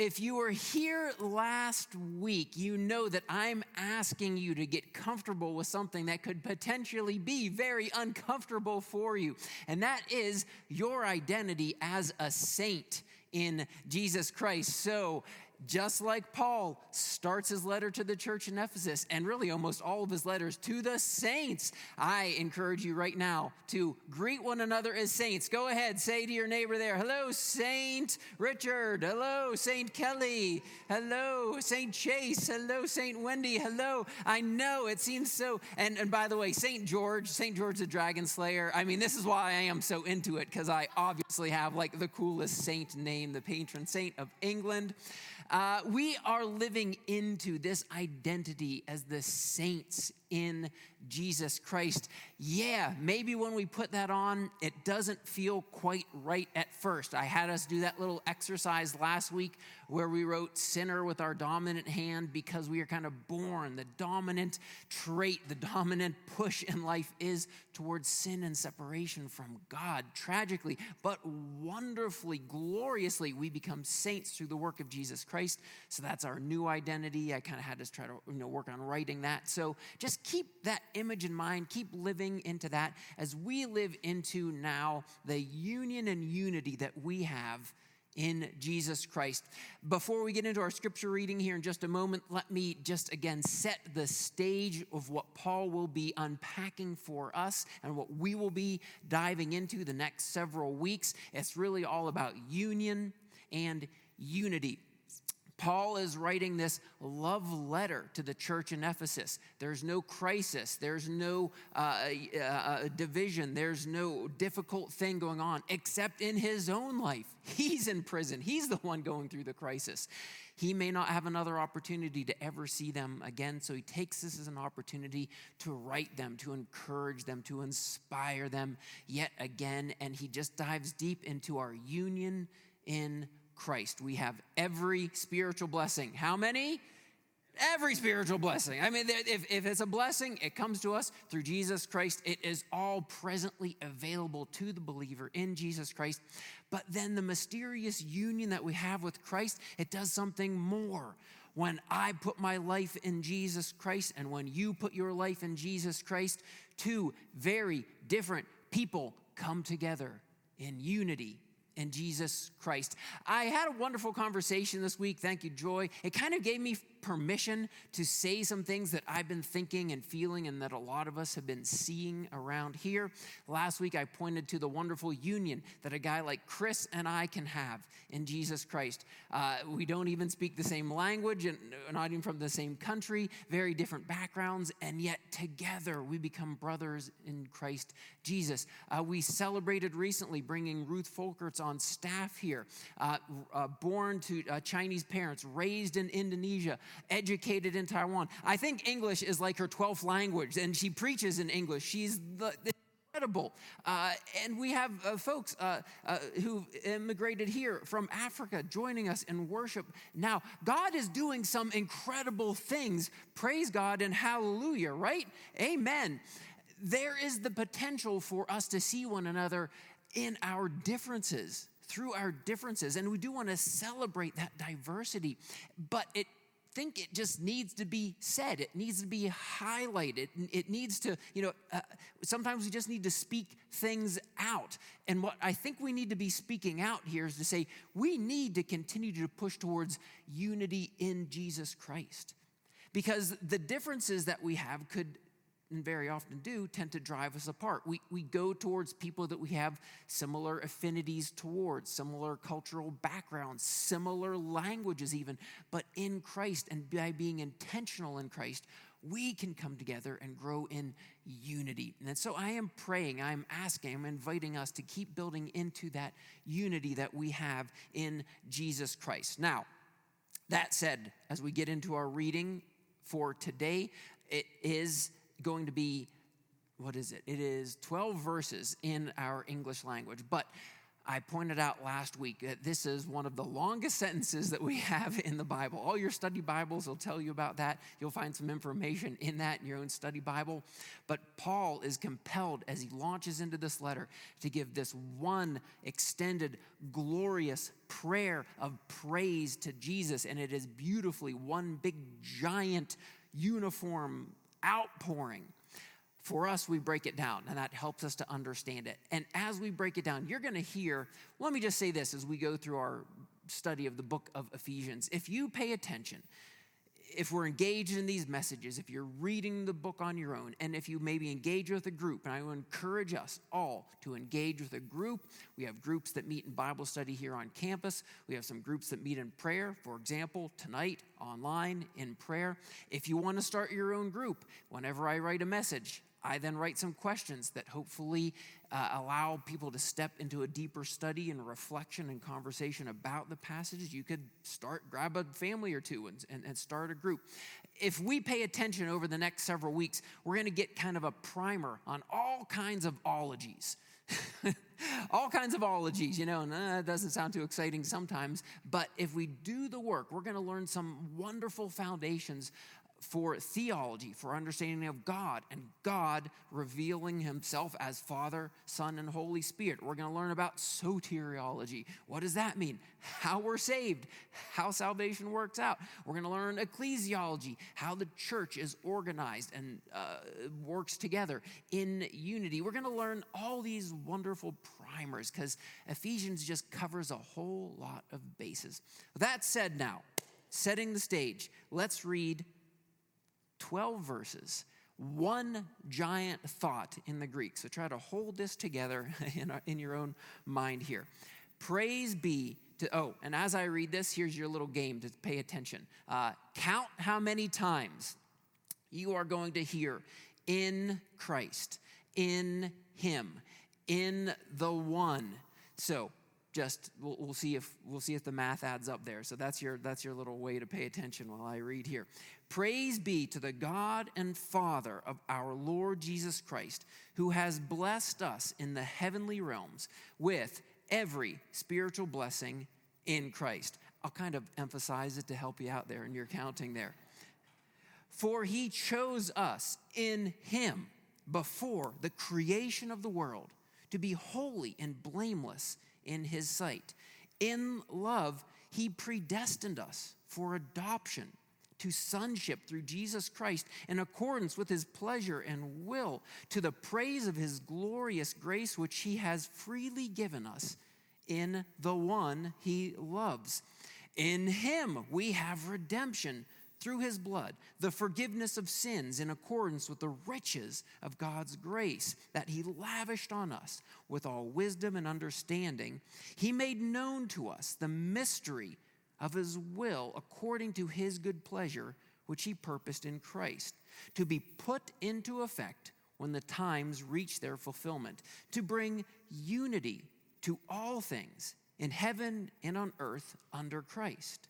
if you were here last week, you know that I'm asking you to get comfortable with something that could potentially be very uncomfortable for you, and that is your identity as a saint in Jesus Christ. So, just like Paul starts his letter to the church in Ephesus, and really almost all of his letters to the saints, I encourage you right now to greet one another as saints. Go ahead, say to your neighbor there, hello, Saint Richard. Hello, Saint Kelly. Hello, Saint Chase. Hello, Saint Wendy. Hello. I know it seems so. And, and by the way, Saint George, Saint George the Dragon Slayer. I mean, this is why I am so into it, because I obviously have like the coolest saint name, the patron saint of England. Uh, we are living into this identity as the saints in Jesus Christ. Yeah, maybe when we put that on, it doesn't feel quite right at first. I had us do that little exercise last week where we wrote sinner with our dominant hand because we are kind of born. The dominant trait, the dominant push in life is towards sin and separation from God. Tragically, but wonderfully, gloriously, we become saints through the work of Jesus Christ. So that's our new identity. I kind of had to try to you know, work on writing that. So just keep that image in mind, keep living into that as we live into now the union and unity that we have in Jesus Christ. Before we get into our scripture reading here in just a moment, let me just again set the stage of what Paul will be unpacking for us and what we will be diving into the next several weeks. It's really all about union and unity. Paul is writing this love letter to the church in Ephesus. There's no crisis, there's no uh, uh, uh, division, there's no difficult thing going on except in his own life. He's in prison, he's the one going through the crisis. He may not have another opportunity to ever see them again, so he takes this as an opportunity to write them, to encourage them, to inspire them yet again, and he just dives deep into our union in Christ. We have every spiritual blessing. How many? Every spiritual blessing. I mean, if, if it's a blessing, it comes to us through Jesus Christ. It is all presently available to the believer in Jesus Christ. But then the mysterious union that we have with Christ, it does something more. When I put my life in Jesus Christ and when you put your life in Jesus Christ, two very different people come together in unity in Jesus Christ. I had a wonderful conversation this week. Thank you, Joy. It kind of gave me permission to say some things that I've been thinking and feeling and that a lot of us have been seeing around here. Last week, I pointed to the wonderful union that a guy like Chris and I can have in Jesus Christ. Uh, we don't even speak the same language and not even from the same country, very different backgrounds, and yet together we become brothers in Christ Jesus. Uh, we celebrated recently bringing Ruth Folkerts on staff here, uh, uh born to uh, Chinese parents, raised in Indonesia, educated in Taiwan. I think English is like her 12th language, and she preaches in English. She's the, the incredible. Uh, and we have uh, folks uh, uh, who immigrated here from Africa joining us in worship. Now, God is doing some incredible things. Praise God and hallelujah, right? Amen. There is the potential for us to see one another in our differences through our differences and we do want to celebrate that diversity but it think it just needs to be said. It needs to be highlighted. It needs to, you know, uh, sometimes we just need to speak things out. And what I think we need to be speaking out here is to say we need to continue to push towards unity in Jesus Christ. Because the differences that we have could and very often do, tend to drive us apart. We, we go towards people that we have similar affinities towards, similar cultural backgrounds, similar languages, even. But in Christ and by being intentional in Christ, we can come together and grow in unity. And so I am praying, I'm asking, I'm inviting us to keep building into that unity that we have in Jesus Christ. Now, that said, as we get into our reading for today, it is going to be, what is it? It is 12 verses in our English language. But I pointed out last week that this is one of the longest sentences that we have in the Bible. All your study Bibles will tell you about that. You'll find some information in that in your own study Bible. But Paul is compelled as he launches into this letter to give this one extended, glorious prayer of praise to Jesus. And it is beautifully one big, giant, uniform outpouring for us, we break it down, and that helps us to understand it. And as we break it down, you're going to hear, let me just say this as we go through our study of the book of Ephesians. If you pay attention, if we're engaged in these messages, if you're reading the book on your own, and if you maybe engage with a group, and I encourage us all to engage with a group. We have groups that meet in Bible study here on campus. We have some groups that meet in prayer, for example, tonight online in prayer. If you want to start your own group, whenever I write a message, I then write some questions that hopefully uh, allow people to step into a deeper study and reflection and conversation about the passages. You could start, grab a family or two and, and, and start a group. If we pay attention over the next several weeks, we're going to get kind of a primer on all kinds of ologies. all kinds of ologies, you know, and uh, doesn't sound too exciting sometimes. But if we do the work, we're going to learn some wonderful foundations for theology, for understanding of God, and God revealing himself as Father, Son, and Holy Spirit. We're going to learn about soteriology. What does that mean? How we're saved, how salvation works out. We're going to learn ecclesiology, how the church is organized and uh, works together in unity. We're going to learn all these wonderful primers because Ephesians just covers a whole lot of bases. That said, now, setting the stage, let's read 12 verses, one giant thought in the Greek. So try to hold this together in, our, in your own mind here. Praise be to, oh, and as I read this, here's your little game to pay attention. Uh, count how many times you are going to hear in Christ, in Him, in the one. So just we'll, we'll, see if we'll see if the math adds up there. So that's your that's your little way to pay attention while i read here. Praise be to the god and father of our lord jesus christ who has blessed us in the heavenly realms with every spiritual blessing in christ. I'll kind of emphasize it to help you out there in your counting there. For he chose us in him before the creation of the world to be holy and blameless in his sight. In love, he predestined us for adoption to sonship through Jesus Christ in accordance with his pleasure and will, to the praise of his glorious grace, which he has freely given us in the one he loves. In him we have redemption through his blood the forgiveness of sins in accordance with the riches of God's grace that he lavished on us with all wisdom and understanding. He made known to us the mystery of his will according to his good pleasure, which he purposed in Christ, to be put into effect when the times reach their fulfillment, to bring unity to all things in heaven and on earth under Christ.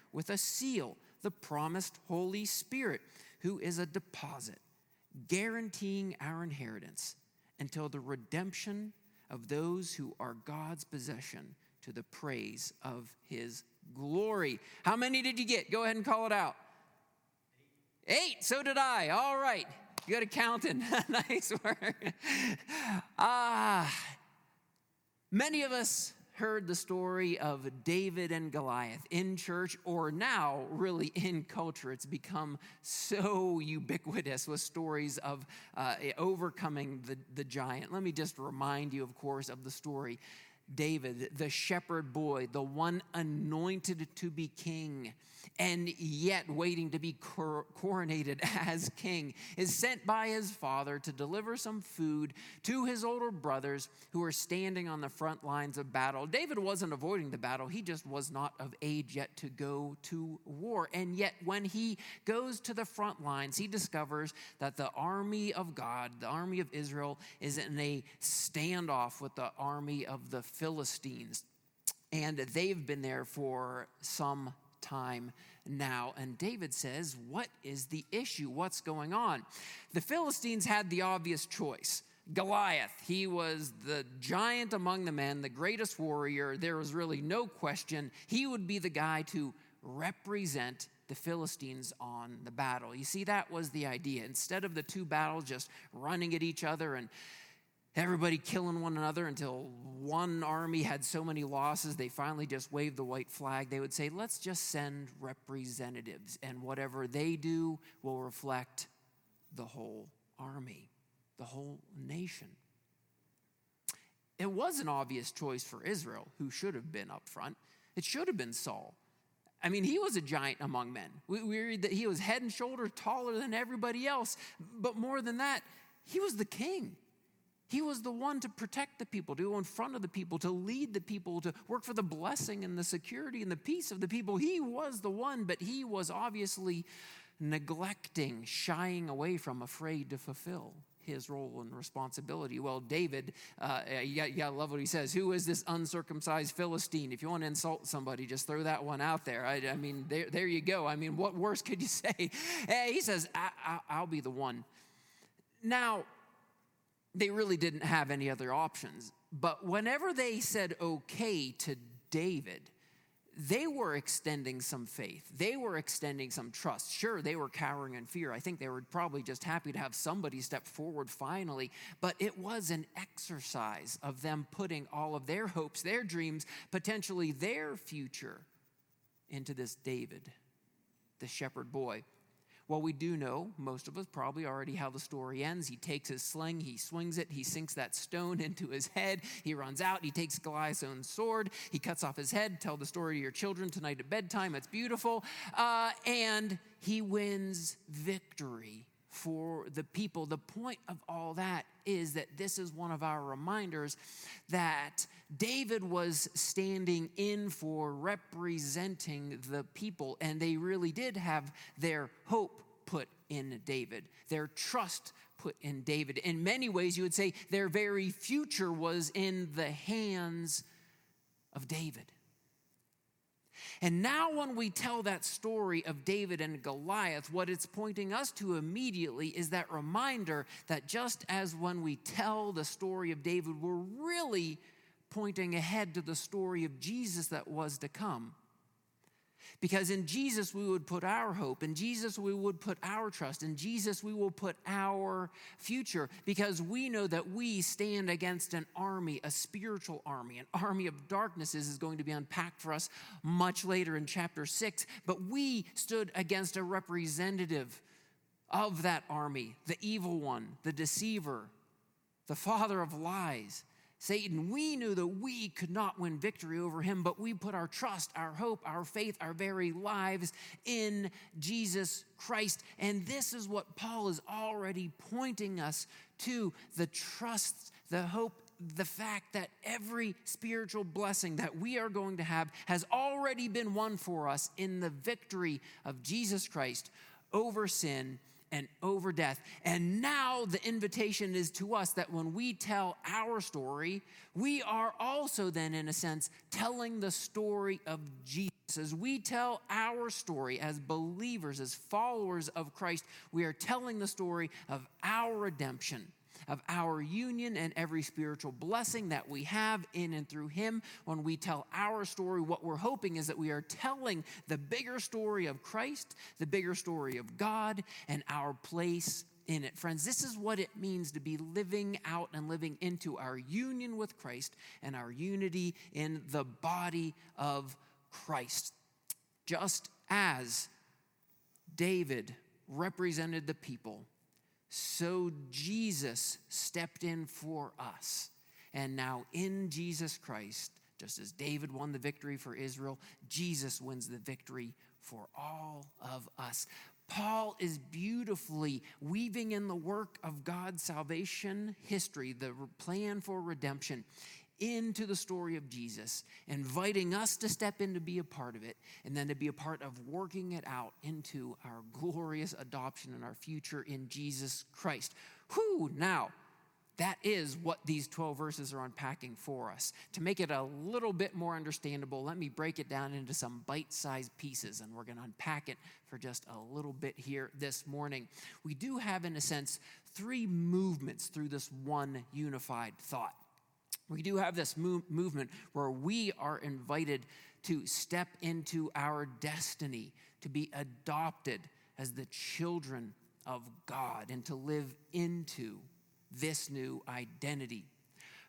with a seal, the promised Holy Spirit, who is a deposit, guaranteeing our inheritance until the redemption of those who are God's possession to the praise of his glory. How many did you get? Go ahead and call it out. Eight. So did I. All right. Good accountant. nice work. Ah, many of us heard the story of David and Goliath in church or now really in culture. It's become so ubiquitous with stories of uh, overcoming the, the giant. Let me just remind you, of course, of the story. David, the shepherd boy, the one anointed to be king, and yet waiting to be cor- coronated as king, is sent by his father to deliver some food to his older brothers who are standing on the front lines of battle. David wasn't avoiding the battle, he just was not of age yet to go to war. And yet, when he goes to the front lines, he discovers that the army of God, the army of Israel, is in a standoff with the army of the Philistines. And they've been there for some time now. And David says, What is the issue? What's going on? The Philistines had the obvious choice. Goliath, he was the giant among the men, the greatest warrior. There was really no question he would be the guy to represent the Philistines on the battle. You see, that was the idea. Instead of the two battles just running at each other and everybody killing one another until one army had so many losses they finally just waved the white flag they would say let's just send representatives and whatever they do will reflect the whole army the whole nation it was an obvious choice for israel who should have been up front it should have been saul I mean, he was a giant among men. We, we read that he was head and shoulders taller than everybody else. But more than that, he was the king. He was the one to protect the people, to go in front of the people, to lead the people, to work for the blessing and the security and the peace of the people. He was the one, but he was obviously neglecting, shying away from, afraid to fulfill his role and responsibility. Well, David, uh, yeah, yeah, I love what he says. Who is this uncircumcised Philistine? If you want to insult somebody, just throw that one out there. I, I mean, there, there you go. I mean, what worse could you say? Hey, he says, I, I, I'll be the one. Now, they really didn't have any other options. But whenever they said okay to David, they were extending some faith. They were extending some trust. Sure, they were cowering in fear. I think they were probably just happy to have somebody step forward finally, but it was an exercise of them putting all of their hopes, their dreams, potentially their future into this David, the shepherd boy. Well, we do know, most of us probably already, how the story ends. He takes his sling, he swings it, he sinks that stone into his head, he runs out, he takes Goliath's own sword, he cuts off his head. Tell the story to your children tonight at bedtime. It's beautiful. Uh, and he wins victory for the people. The point of all that is that this is one of our reminders that David was standing in for representing the people, and they really did have their hope put in David, their trust put in David. In many ways, you would say their very future was in the hands of David. And now, when we tell that story of David and Goliath, what it's pointing us to immediately is that reminder that just as when we tell the story of David, we're really pointing ahead to the story of Jesus that was to come. Because in Jesus we would put our hope, in Jesus we would put our trust, in Jesus we will put our future, because we know that we stand against an army, a spiritual army, an army of darknesses is going to be unpacked for us much later in chapter six. But we stood against a representative of that army, the evil one, the deceiver, the father of lies. Satan, we knew that we could not win victory over him, but we put our trust, our hope, our faith, our very lives in Jesus Christ. And this is what Paul is already pointing us to the trust, the hope, the fact that every spiritual blessing that we are going to have has already been won for us in the victory of Jesus Christ over sin and over death. And now the invitation is to us that when we tell our story, we are also then, in a sense, telling the story of Jesus. As we tell our story as believers, as followers of Christ, we are telling the story of our redemption of our union and every spiritual blessing that we have in and through Him. When we tell our story, what we're hoping is that we are telling the bigger story of Christ, the bigger story of God, and our place in it. Friends, this is what it means to be living out and living into our union with Christ and our unity in the body of Christ. Just as David represented the people so Jesus stepped in for us. And now in Jesus Christ, just as David won the victory for Israel, Jesus wins the victory for all of us. Paul is beautifully weaving in the work of God's salvation history, the plan for redemption, into the story of Jesus, inviting us to step in to be a part of it, and then to be a part of working it out into our glorious adoption and our future in Jesus Christ. Who now? That is what these 12 verses are unpacking for us. To make it a little bit more understandable, let me break it down into some bite sized pieces, and we're going to unpack it for just a little bit here this morning. We do have, in a sense, three movements through this one unified thought. We do have this move, movement where we are invited to step into our destiny, to be adopted as the children of God, and to live into this new identity.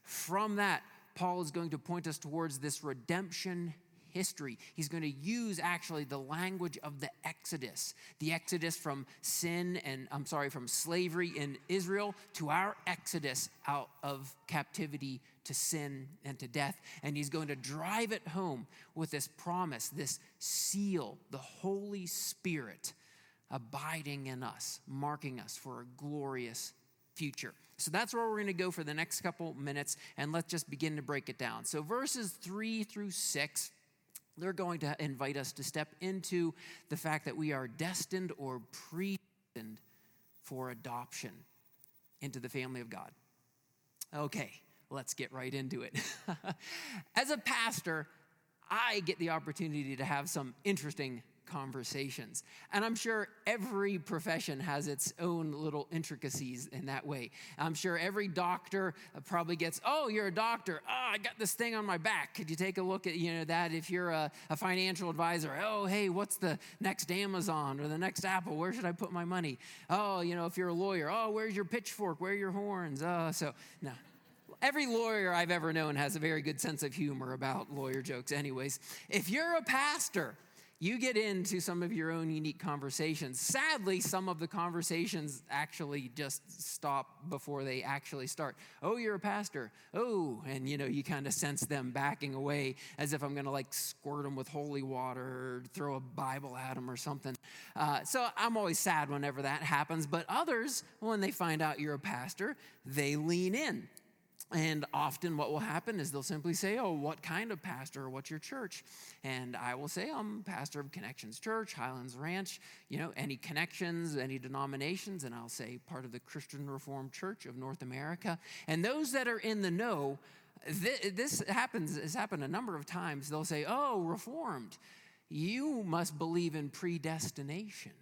From that, Paul is going to point us towards this redemption history. He's going to use actually the language of the Exodus, the Exodus from sin and, I'm sorry, from slavery in Israel to our Exodus out of captivity to sin and to death. And he's going to drive it home with this promise, this seal, the Holy Spirit abiding in us, marking us for a glorious future. So that's where we're going to go for the next couple minutes, and let's just begin to break it down. So, verses three through six, they're going to invite us to step into the fact that we are destined or predestined for adoption into the family of God. Okay, let's get right into it. As a pastor, I get the opportunity to have some interesting conversations. And I'm sure every profession has its own little intricacies in that way. I'm sure every doctor uh, probably gets, oh, you're a doctor. Oh, I got this thing on my back. Could you take a look at you know that? If you're a, a financial advisor, oh, hey, what's the next Amazon or the next Apple? Where should I put my money? Oh, you know, if you're a lawyer, oh, where's your pitchfork? Where are your horns? Oh, so no every lawyer I've ever known has a very good sense of humor about lawyer jokes, anyways. If you're a pastor, you get into some of your own unique conversations. Sadly, some of the conversations actually just stop before they actually start. Oh, you're a pastor. Oh, and you know, you kind of sense them backing away as if I'm going to like squirt them with holy water or throw a Bible at them or something. Uh, so I'm always sad whenever that happens. But others, when they find out you're a pastor, they lean in and often, what will happen is they'll simply say, Oh, what kind of pastor? What's your church? And I will say, I'm pastor of Connections Church, Highlands Ranch, you know, any connections, any denominations. And I'll say, part of the Christian Reformed Church of North America. And those that are in the know, this happens, has happened a number of times. They'll say, Oh, Reformed, you must believe in predestination.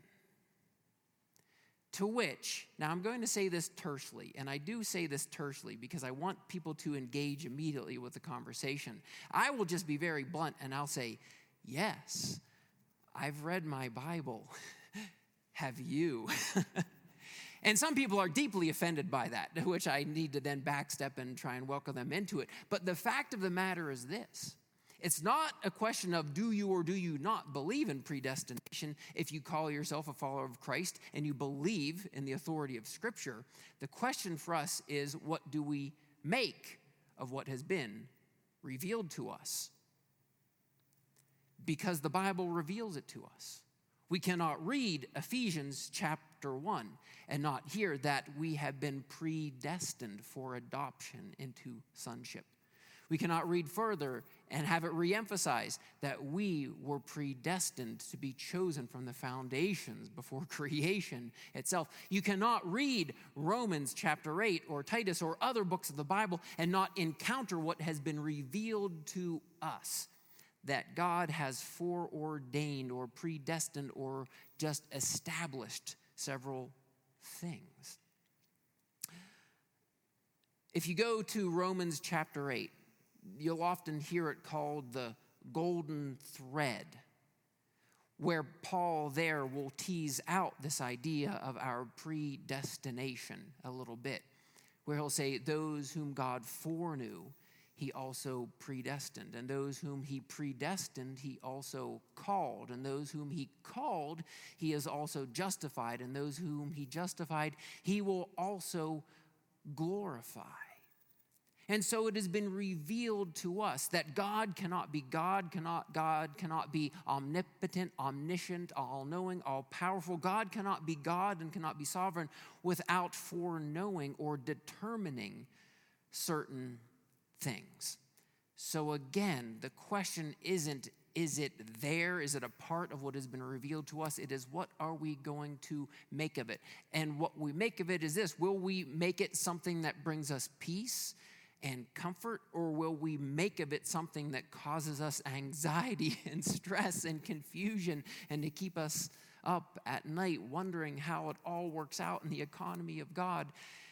To which, now I'm going to say this tersely, and I do say this tersely because I want people to engage immediately with the conversation. I will just be very blunt and I'll say, Yes, I've read my Bible. Have you? and some people are deeply offended by that, which I need to then backstep and try and welcome them into it. But the fact of the matter is this it's not a question of do you or do you not believe in predestination if you call yourself a follower of Christ and you believe in the authority of Scripture. The question for us is what do we make of what has been revealed to us? Because the Bible reveals it to us. We cannot read Ephesians chapter 1 and not hear that we have been predestined for adoption into sonship. We cannot read further and have it reemphasized that we were predestined to be chosen from the foundations before creation itself. You cannot read Romans chapter 8 or Titus or other books of the Bible and not encounter what has been revealed to us that God has foreordained or predestined or just established several things. If you go to Romans chapter 8, you'll often hear it called the golden thread, where Paul there will tease out this idea of our predestination a little bit, where he'll say, Those whom God foreknew, he also predestined. And those whom he predestined, he also called. And those whom he called, he has also justified. And those whom he justified, he will also glorify. And so it has been revealed to us that God cannot be God, cannot God cannot be omnipotent, omniscient, all-knowing, all-powerful. God cannot be God and cannot be sovereign without foreknowing or determining certain things. So again, the question isn't is it there? Is it a part of what has been revealed to us? It is what are we going to make of it? And what we make of it is this will we make it something that brings us peace and comfort, or will we make of it something that causes us anxiety and stress and confusion and to keep us up at night wondering how it all works out in the economy of God?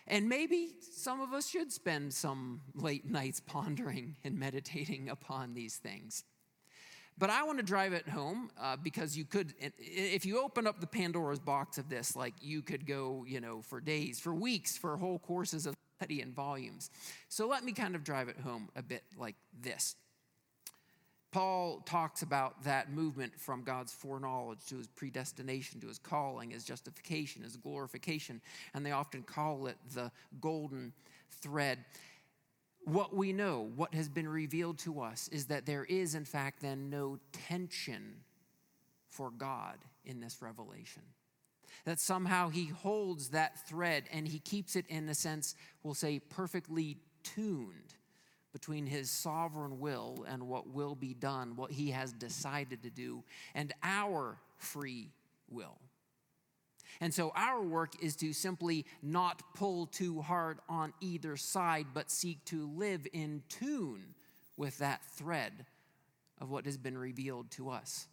And maybe some of us should spend some late nights pondering and meditating upon these things. But I want to drive it home uh, because you could, if you open up the Pandora's box of this, like you could go, you know, for days, for weeks, for whole courses of study and volumes. So let me kind of drive it home a bit like this. Paul talks about that movement from God's foreknowledge to his predestination, to his calling, his justification, his glorification, and they often call it the golden thread what we know, what has been revealed to us, is that there is, in fact, then no tension for God in this revelation. That somehow he holds that thread and he keeps it, in a sense, we'll say, perfectly tuned between his sovereign will and what will be done, what he has decided to do, and our free will. And so our work is to simply not pull too hard on either side, but seek to live in tune with that thread of what has been revealed to us.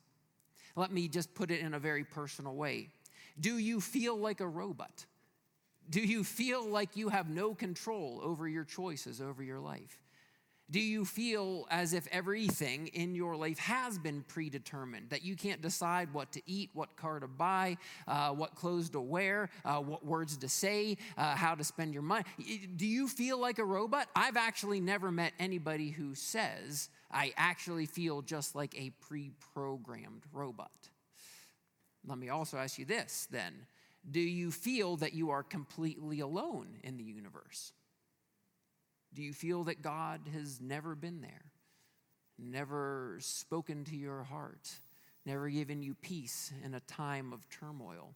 Let me just put it in a very personal way. Do you feel like a robot? Do you feel like you have no control over your choices, over your life? Do you feel as if everything in your life has been predetermined? That you can't decide what to eat, what car to buy, uh, what clothes to wear, uh, what words to say, uh, how to spend your money? Do you feel like a robot? I've actually never met anybody who says, I actually feel just like a pre programmed robot. Let me also ask you this then Do you feel that you are completely alone in the universe? Do you feel that God has never been there, never spoken to your heart, never given you peace in a time of turmoil?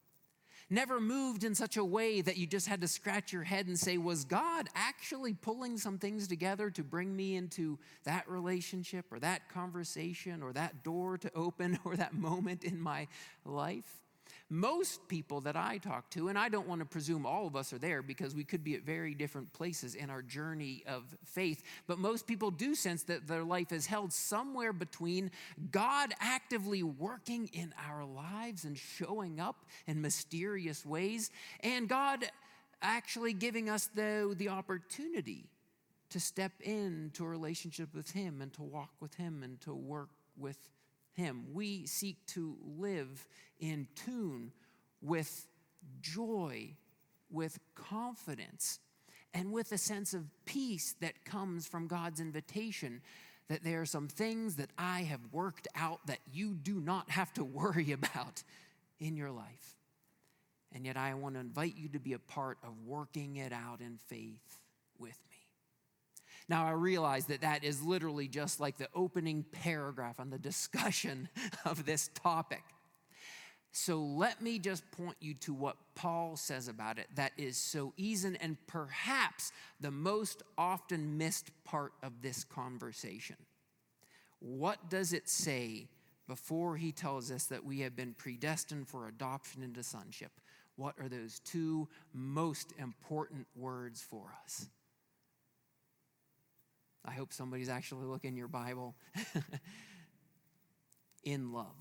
Never moved in such a way that you just had to scratch your head and say, Was God actually pulling some things together to bring me into that relationship or that conversation or that door to open or that moment in my life? Most people that I talk to, and I don't want to presume all of us are there because we could be at very different places in our journey of faith, but most people do sense that their life is held somewhere between God actively working in our lives and showing up in mysterious ways, and God actually giving us the, the opportunity to step into a relationship with Him and to walk with Him and to work with him. We seek to live in tune with joy, with confidence, and with a sense of peace that comes from God's invitation that there are some things that I have worked out that you do not have to worry about in your life. And yet, I want to invite you to be a part of working it out in faith with me. Now, I realize that that is literally just like the opening paragraph on the discussion of this topic. So let me just point you to what Paul says about it that is so easy and perhaps the most often missed part of this conversation. What does it say before he tells us that we have been predestined for adoption into sonship? What are those two most important words for us? I hope somebody's actually looking your Bible. in love.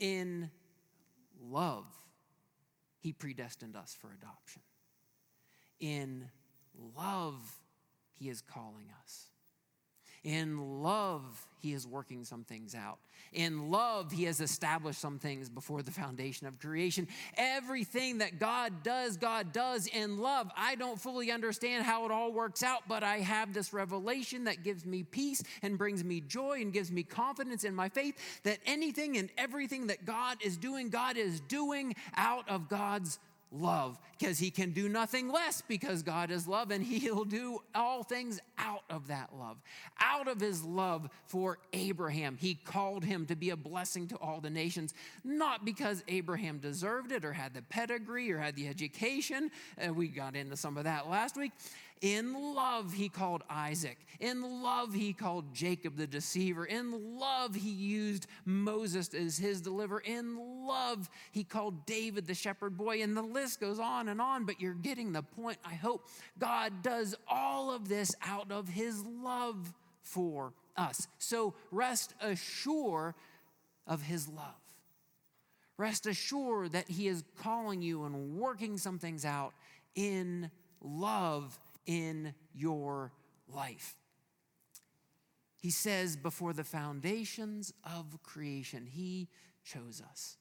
In love, He predestined us for adoption. In love, He is calling us. In love, he is working some things out. In love, he has established some things before the foundation of creation. Everything that God does, God does in love. I don't fully understand how it all works out, but I have this revelation that gives me peace and brings me joy and gives me confidence in my faith that anything and everything that God is doing, God is doing out of God's love because he can do nothing less because God is love and he'll do all things out of that love. Out of his love for Abraham, he called him to be a blessing to all the nations, not because Abraham deserved it or had the pedigree or had the education. Uh, we got into some of that last week. In love, he called Isaac. In love, he called Jacob the deceiver. In love, he used Moses as his deliverer. In love, he called David the shepherd boy. And the list goes on and on, but you're getting the point. I hope God does all of this out of his love for us. So rest assured of his love. Rest assured that he is calling you and working some things out in love in your life. He says, before the foundations of creation, He chose us.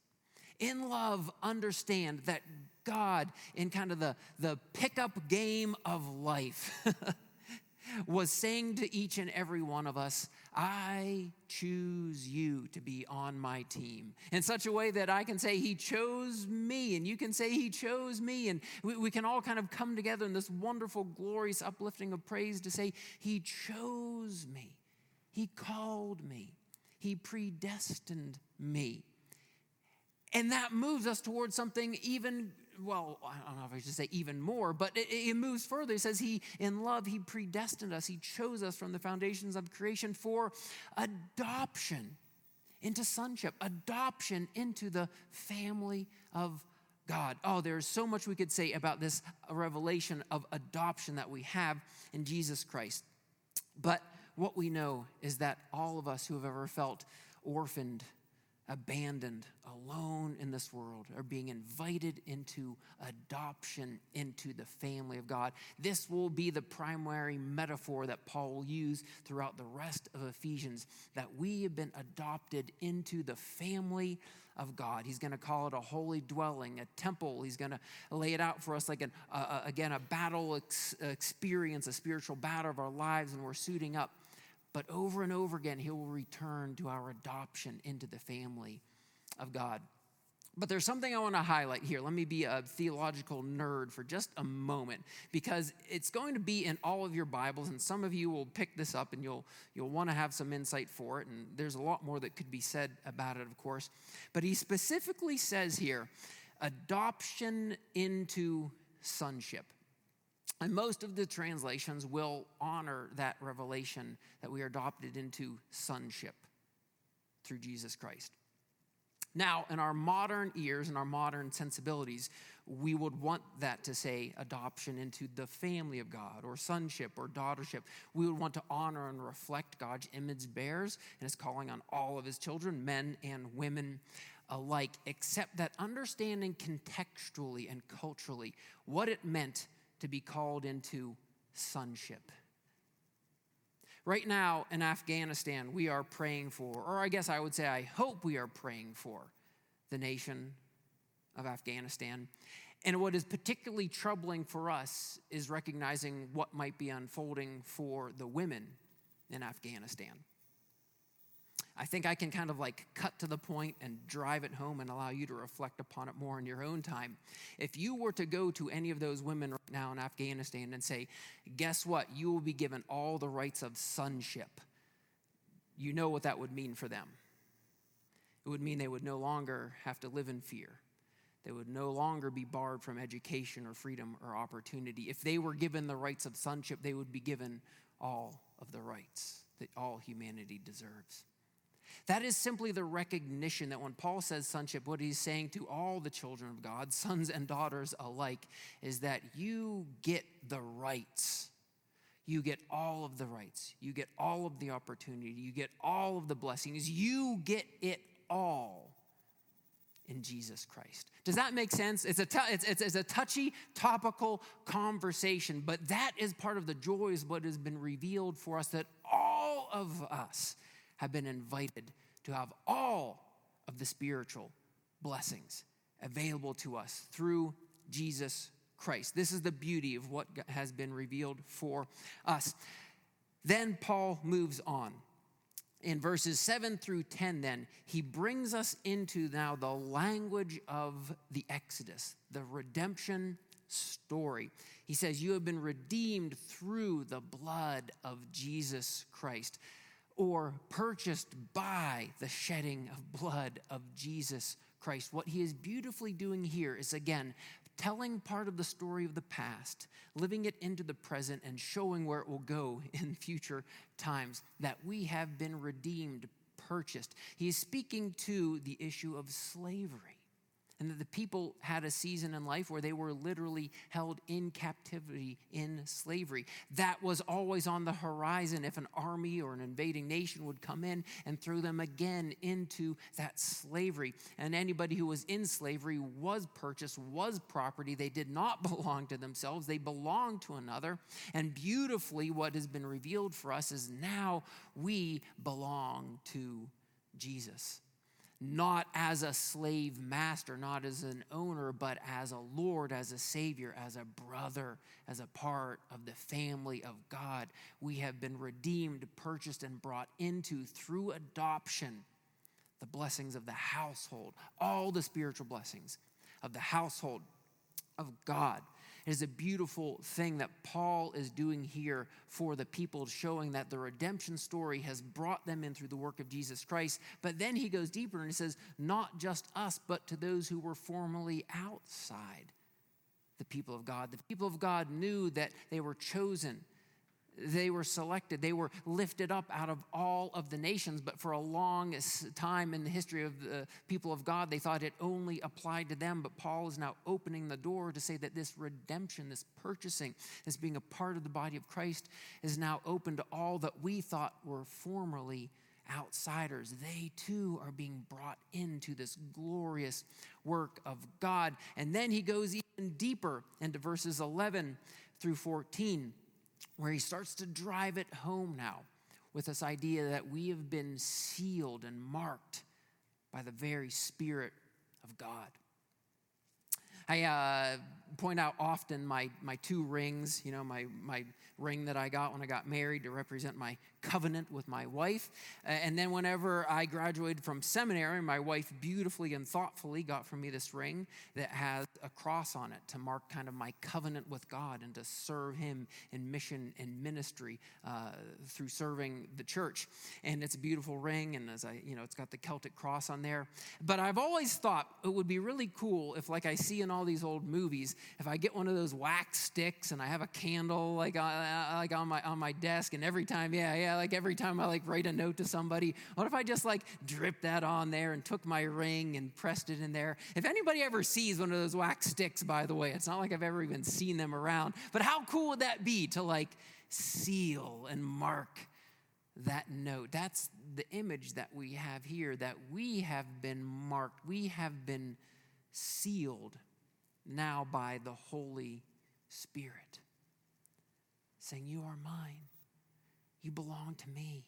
In love, understand that God, in kind of the, the pickup game of life, was saying to each and every one of us, I choose you to be on my team in such a way that I can say, He chose me, and you can say, He chose me. And we, we can all kind of come together in this wonderful, glorious uplifting of praise to say, He chose me, He called me, He predestined me. And that moves us towards something even well, I don't know if I should say even more, but it, it, moves further. It says, He, in love, He predestined us. He chose us from the foundations of creation for adoption into sonship, adoption into the family of God. Oh, there's so much we could say about this revelation of adoption that we have in Jesus Christ. But what we know is that all of us who have ever felt orphaned, abandoned, alone in this world, are being invited into adoption into the family of God. This will be the primary metaphor that Paul will use throughout the rest of Ephesians that we have been adopted into the family of God. He's going to call it a holy dwelling, a temple. He's going to lay it out for us like, an, uh, again, a battle ex- experience, a spiritual battle of our lives, and we're suiting up but over and over again, he will return to our adoption into the family of God. But there's something I want to highlight here. Let me be a theological nerd for just a moment because it's going to be in all of your Bibles, and some of you will pick this up and you'll, you'll want to have some insight for it. And there's a lot more that could be said about it, of course. But he specifically says here adoption into sonship. And most of the translations will honor that revelation that we are adopted into sonship through Jesus Christ. Now, in our modern ears and our modern sensibilities, we would want that to say adoption into the family of God or sonship or daughtership. We would want to honor and reflect God's image bears and his calling on all of his children, men and women alike, except that understanding contextually and culturally what it meant to be called into sonship. Right now in Afghanistan, we are praying for, or I guess I would say, I hope we are praying for the nation of Afghanistan. And what is particularly troubling for us is recognizing what might be unfolding for the women in Afghanistan. I think I can kind of like cut to the point and drive it home and allow you to reflect upon it more in your own time. If you were to go to any of those women right now in Afghanistan and say, guess what? You will be given all the rights of sonship. You know what that would mean for them. It would mean they would no longer have to live in fear. They would no longer be barred from education or freedom or opportunity. If they were given the rights of sonship, they would be given all of the rights that all humanity deserves. That is simply the recognition that when Paul says sonship, what he's saying to all the children of God, sons and daughters alike, is that you get the rights. You get all of the rights. You get all of the opportunity. You get all of the blessings. You get it all in Jesus Christ. Does that make sense? It's a, t- it's, it's, it's, a touchy, topical conversation, but that is part of the joys what has been revealed for us that all of us have been invited to have all of the spiritual blessings available to us through Jesus Christ. This is the beauty of what has been revealed for us. Then Paul moves on. in verses 7 through 10, then, he brings us into now the language of the Exodus, the redemption story. He says, You have been redeemed through the blood of Jesus Christ, or purchased by the shedding of blood of Jesus Christ. What he is beautifully doing here is again telling part of the story of the past, living it into the present, and showing where it will go in future times, that we have been redeemed, purchased. He is speaking to the issue of slavery and that the people had a season in life where they were literally held in captivity in slavery. That was always on the horizon if an army or an invading nation would come in and throw them again into that slavery. And anybody who was in slavery was purchased, was property. They did not belong to themselves, they belonged to another. And beautifully, what has been revealed for us is now we belong to Jesus not as a slave master, not as an owner, but as a Lord, as a Savior, as a brother, as a part of the family of God. We have been redeemed, purchased, and brought into through adoption the blessings of the household, all the spiritual blessings of the household of God. It is a beautiful thing that Paul is doing here for the people, showing that the redemption story has brought them in through the work of Jesus Christ. But then he goes deeper and he says, not just us, but to those who were formerly outside the people of God. The people of God knew that they were chosen they were selected. They were lifted up out of all of the nations. But for a long time in the history of the people of God, they thought it only applied to them. But Paul is now opening the door to say that this redemption, this purchasing, this being a part of the body of Christ, is now open to all that we thought were formerly outsiders. They too are being brought into this glorious work of God. And then he goes even deeper into verses 11 through 14 where he starts to drive it home now with this idea that we have been sealed and marked by the very Spirit of God. I uh, point out often my, my two rings, you know, my, my ring that I got when I got married to represent my covenant with my wife. And then whenever I graduated from seminary, my wife beautifully and thoughtfully got for me this ring that has a cross on it to mark kind of my covenant with God and to serve Him in mission and ministry uh, through serving the church. And it's a beautiful ring, and as I, you know, it's got the Celtic cross on there. But I've always thought it would be really cool if, like I see in all these old movies, if I get one of those wax sticks and I have a candle like, uh, like on my on my desk, and every time, yeah, yeah like every time I like write a note to somebody, what if I just like drip that on there and took my ring and pressed it in there? If anybody ever sees one of those wax sticks, by the way, it's not like I've ever even seen them around, but how cool would that be to like seal and mark that note? That's the image that we have here that we have been marked, we have been sealed now by the Holy Spirit, saying, You are mine. You belong to me.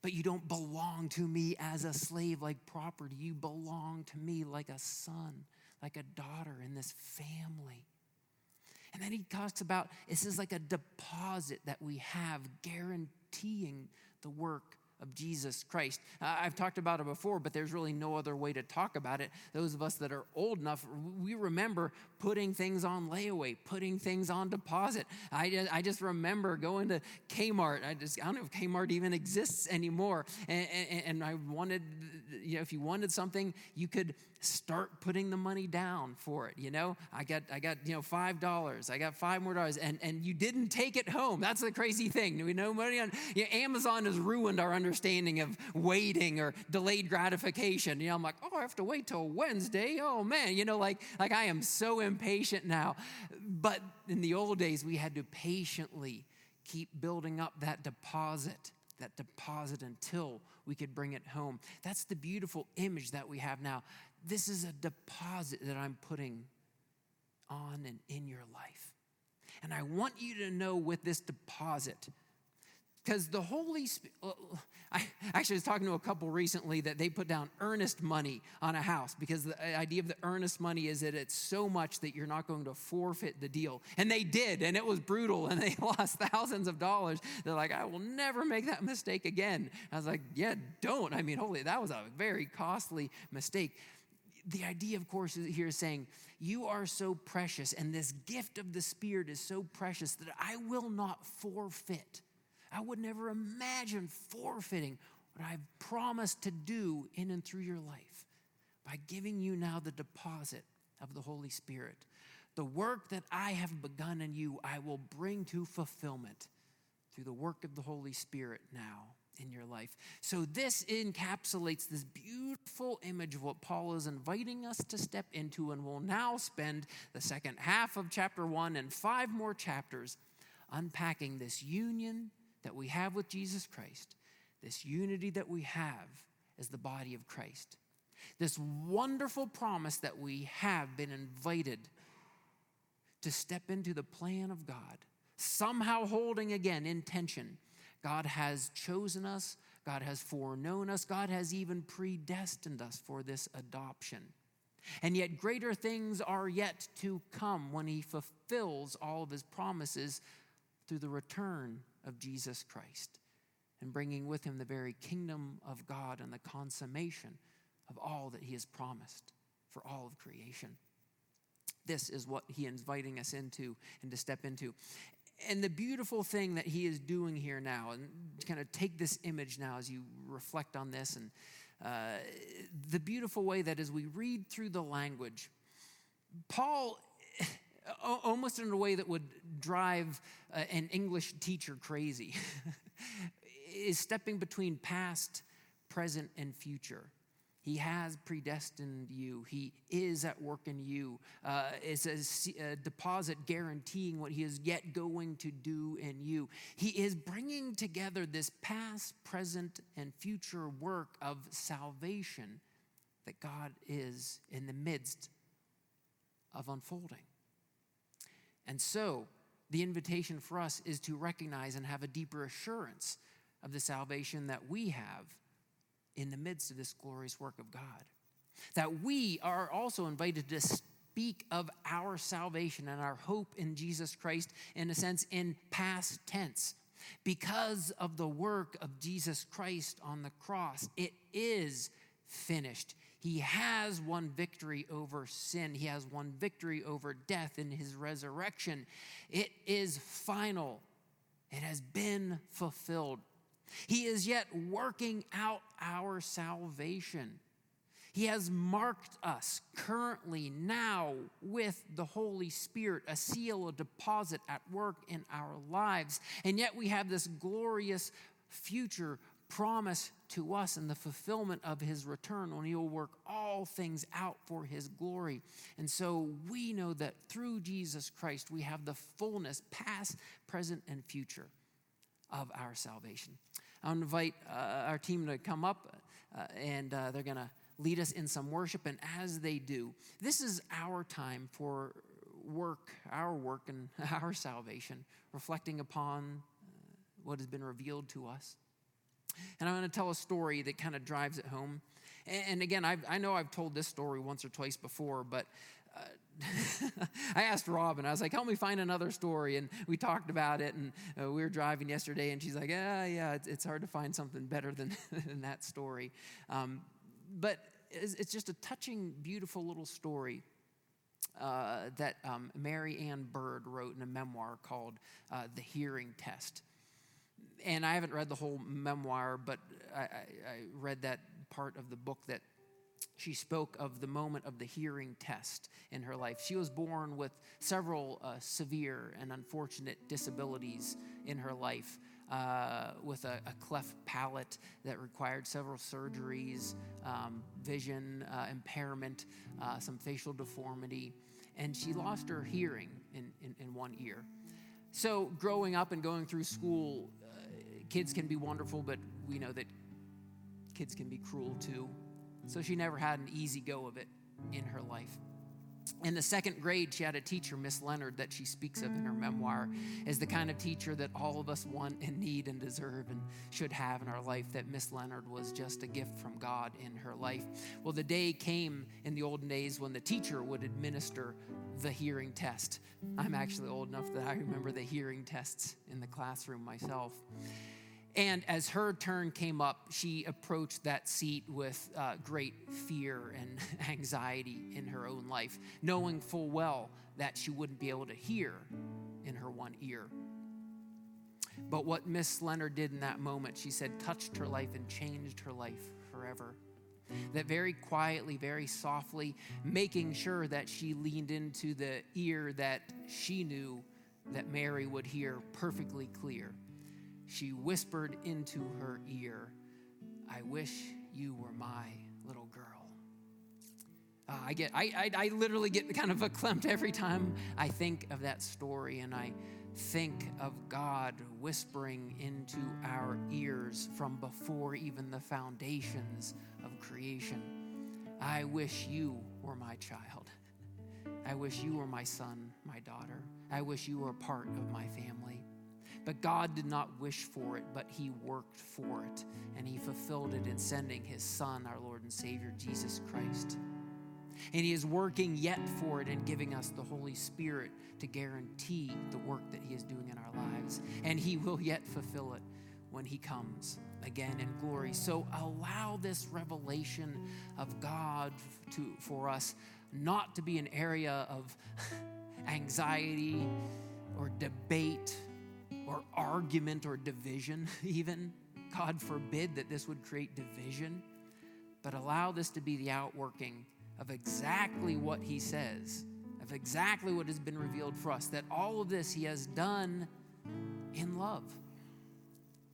But you don't belong to me as a slave like property. You belong to me like a son, like a daughter in this family. And then he talks about this is like a deposit that we have guaranteeing the work of Jesus Christ. I've talked about it before, but there's really no other way to talk about it. Those of us that are old enough, we remember putting things on layaway, putting things on deposit. I just, I just remember going to Kmart. I just I don't know if Kmart even exists anymore. And, and, and I wanted, you know, if you wanted something, you could start putting the money down for it. You know, I got I got you know five dollars. I got five more dollars, and and you didn't take it home. That's the crazy thing. We know money on you know, Amazon has ruined our understanding of waiting or delayed gratification. You know, I'm like, oh, I have to wait till Wednesday. Oh man, you know, like like I am so impatient now. But in the old days, we had to patiently keep building up that deposit that deposit until we could bring it home. That's the beautiful image that we have now. This is a deposit that I'm putting on and in your life. And I want you to know with this deposit Because the Holy Spirit, uh, I actually was talking to a couple recently that they put down earnest money on a house because the uh, idea of the earnest money is that it's so much that you're not going to forfeit the deal. And they did, and it was brutal, and they lost thousands of dollars. They're like, I will never make that mistake again. I was like, yeah, don't. I mean, holy, that was a very costly mistake. The idea, of course, here is saying, You are so precious, and this gift of the Spirit is so precious that I will not forfeit I would never imagine forfeiting what I've promised to do in and through your life by giving you now the deposit of the Holy Spirit. The work that I have begun in you, I will bring to fulfillment through the work of the Holy Spirit now in your life. So, this encapsulates this beautiful image of what Paul is inviting us to step into, and we'll now spend the second half of chapter one and five more chapters unpacking this union that we have with Jesus Christ, this unity that we have as the body of Christ, this wonderful promise that we have been invited to step into the plan of God, somehow holding again in tension. God has chosen us, God has foreknown us, God has even predestined us for this adoption. And yet, greater things are yet to come when He fulfills all of His promises through the return of Jesus Christ and bringing with him the very kingdom of God and the consummation of all that he has promised for all of creation. This is what he is inviting us into and to step into. And the beautiful thing that he is doing here now, and kind of take this image now as you reflect on this, and uh, the beautiful way that as we read through the language, Paul almost in a way that would drive uh, an English teacher crazy, is stepping between past, present, and future. He has predestined you. He is at work in you. Uh, it's a, a, deposit guaranteeing what he is yet going to do in you. He is bringing together this past, present, and future work of salvation that God is in the midst of unfolding. And so, the invitation for us is to recognize and have a deeper assurance of the salvation that we have in the midst of this glorious work of God. That we are also invited to speak of our salvation and our hope in Jesus Christ, in a sense, in past tense. Because of the work of Jesus Christ on the cross, it is finished. He has won victory over sin. He has won victory over death in his resurrection. It is final. It has been fulfilled. He is yet working out our salvation. He has marked us currently now with the Holy Spirit, a seal, a deposit at work in our lives. And yet we have this glorious future promise to us in the fulfillment of his return when he will work all things out for his glory. And so we know that through Jesus Christ, we have the fullness, past, present, and future of our salvation. I'll invite uh, our team to come up, uh, and uh, they're going to lead us in some worship. And as they do, this is our time for work, our work, and our salvation, reflecting upon uh, what has been revealed to us. And I'm going to tell a story that kind of drives it home. And again, I've, i know I've told this story once or twice before, but uh, I asked Robin, I was like, help me find another story. And we talked about it, and uh, we were driving yesterday, and she's like, yeah, yeah, it's, it's hard to find something better than, than that story. Um, but it's, it's, just a touching, beautiful little story. Uh, that um, Mary Ann Bird wrote in a memoir called uh, The Hearing Test and I haven't read the whole memoir, but I, I, I, read that part of the book that she spoke of the moment of the hearing test in her life. She was born with several uh, severe and unfortunate disabilities in her life. Uh, with a, a, cleft palate that required several surgeries, um, vision uh, impairment, uh, some facial deformity, and she lost her hearing in, in, in one ear. So, growing up and going through school, kids can be wonderful, but we know that kids can be cruel too. So she never had an easy go of it in her life. in the second grade, she had a teacher, Miss Leonard, that she speaks of in her memoir as the kind of teacher that all of us want and need and deserve and should have in our life. That Miss Leonard was just a gift from God in her life. Well, the day came in the olden days when the teacher would administer the hearing test. I'm actually old enough that I remember the hearing tests in the classroom myself. And as her turn came up, she approached that seat with uh, great fear and anxiety in her own life, knowing full well that she wouldn't be able to hear in her one ear. But what Miss Leonard did in that moment, she said, touched her life and changed her life forever. That very quietly, very softly, making sure that she leaned into the ear that she knew that Mary would hear perfectly clear she whispered into her ear, I wish you were my little girl. Uh, I get, I, I, I literally get kind of verklempt every time I think of that story, and I think of God whispering into our ears from before even the foundations of creation. I wish you were my child. I wish you were my son, my daughter. I wish you were part of my family. But God did not wish for it, but He worked for it. And He fulfilled it in sending His Son, our Lord and Savior, Jesus Christ. And He is working yet for it and giving us the Holy Spirit to guarantee the work that He is doing in our lives. And He will yet fulfill it when He comes again in glory. So allow this revelation of God to, for us not to be an area of anxiety or debate or argument or division, even. God forbid that this would create division, but allow this to be the outworking of exactly what He says, of exactly what has been revealed for us, that all of this He has done in love.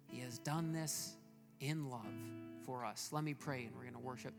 He has done this in love for us. Let me pray and we're going to worship.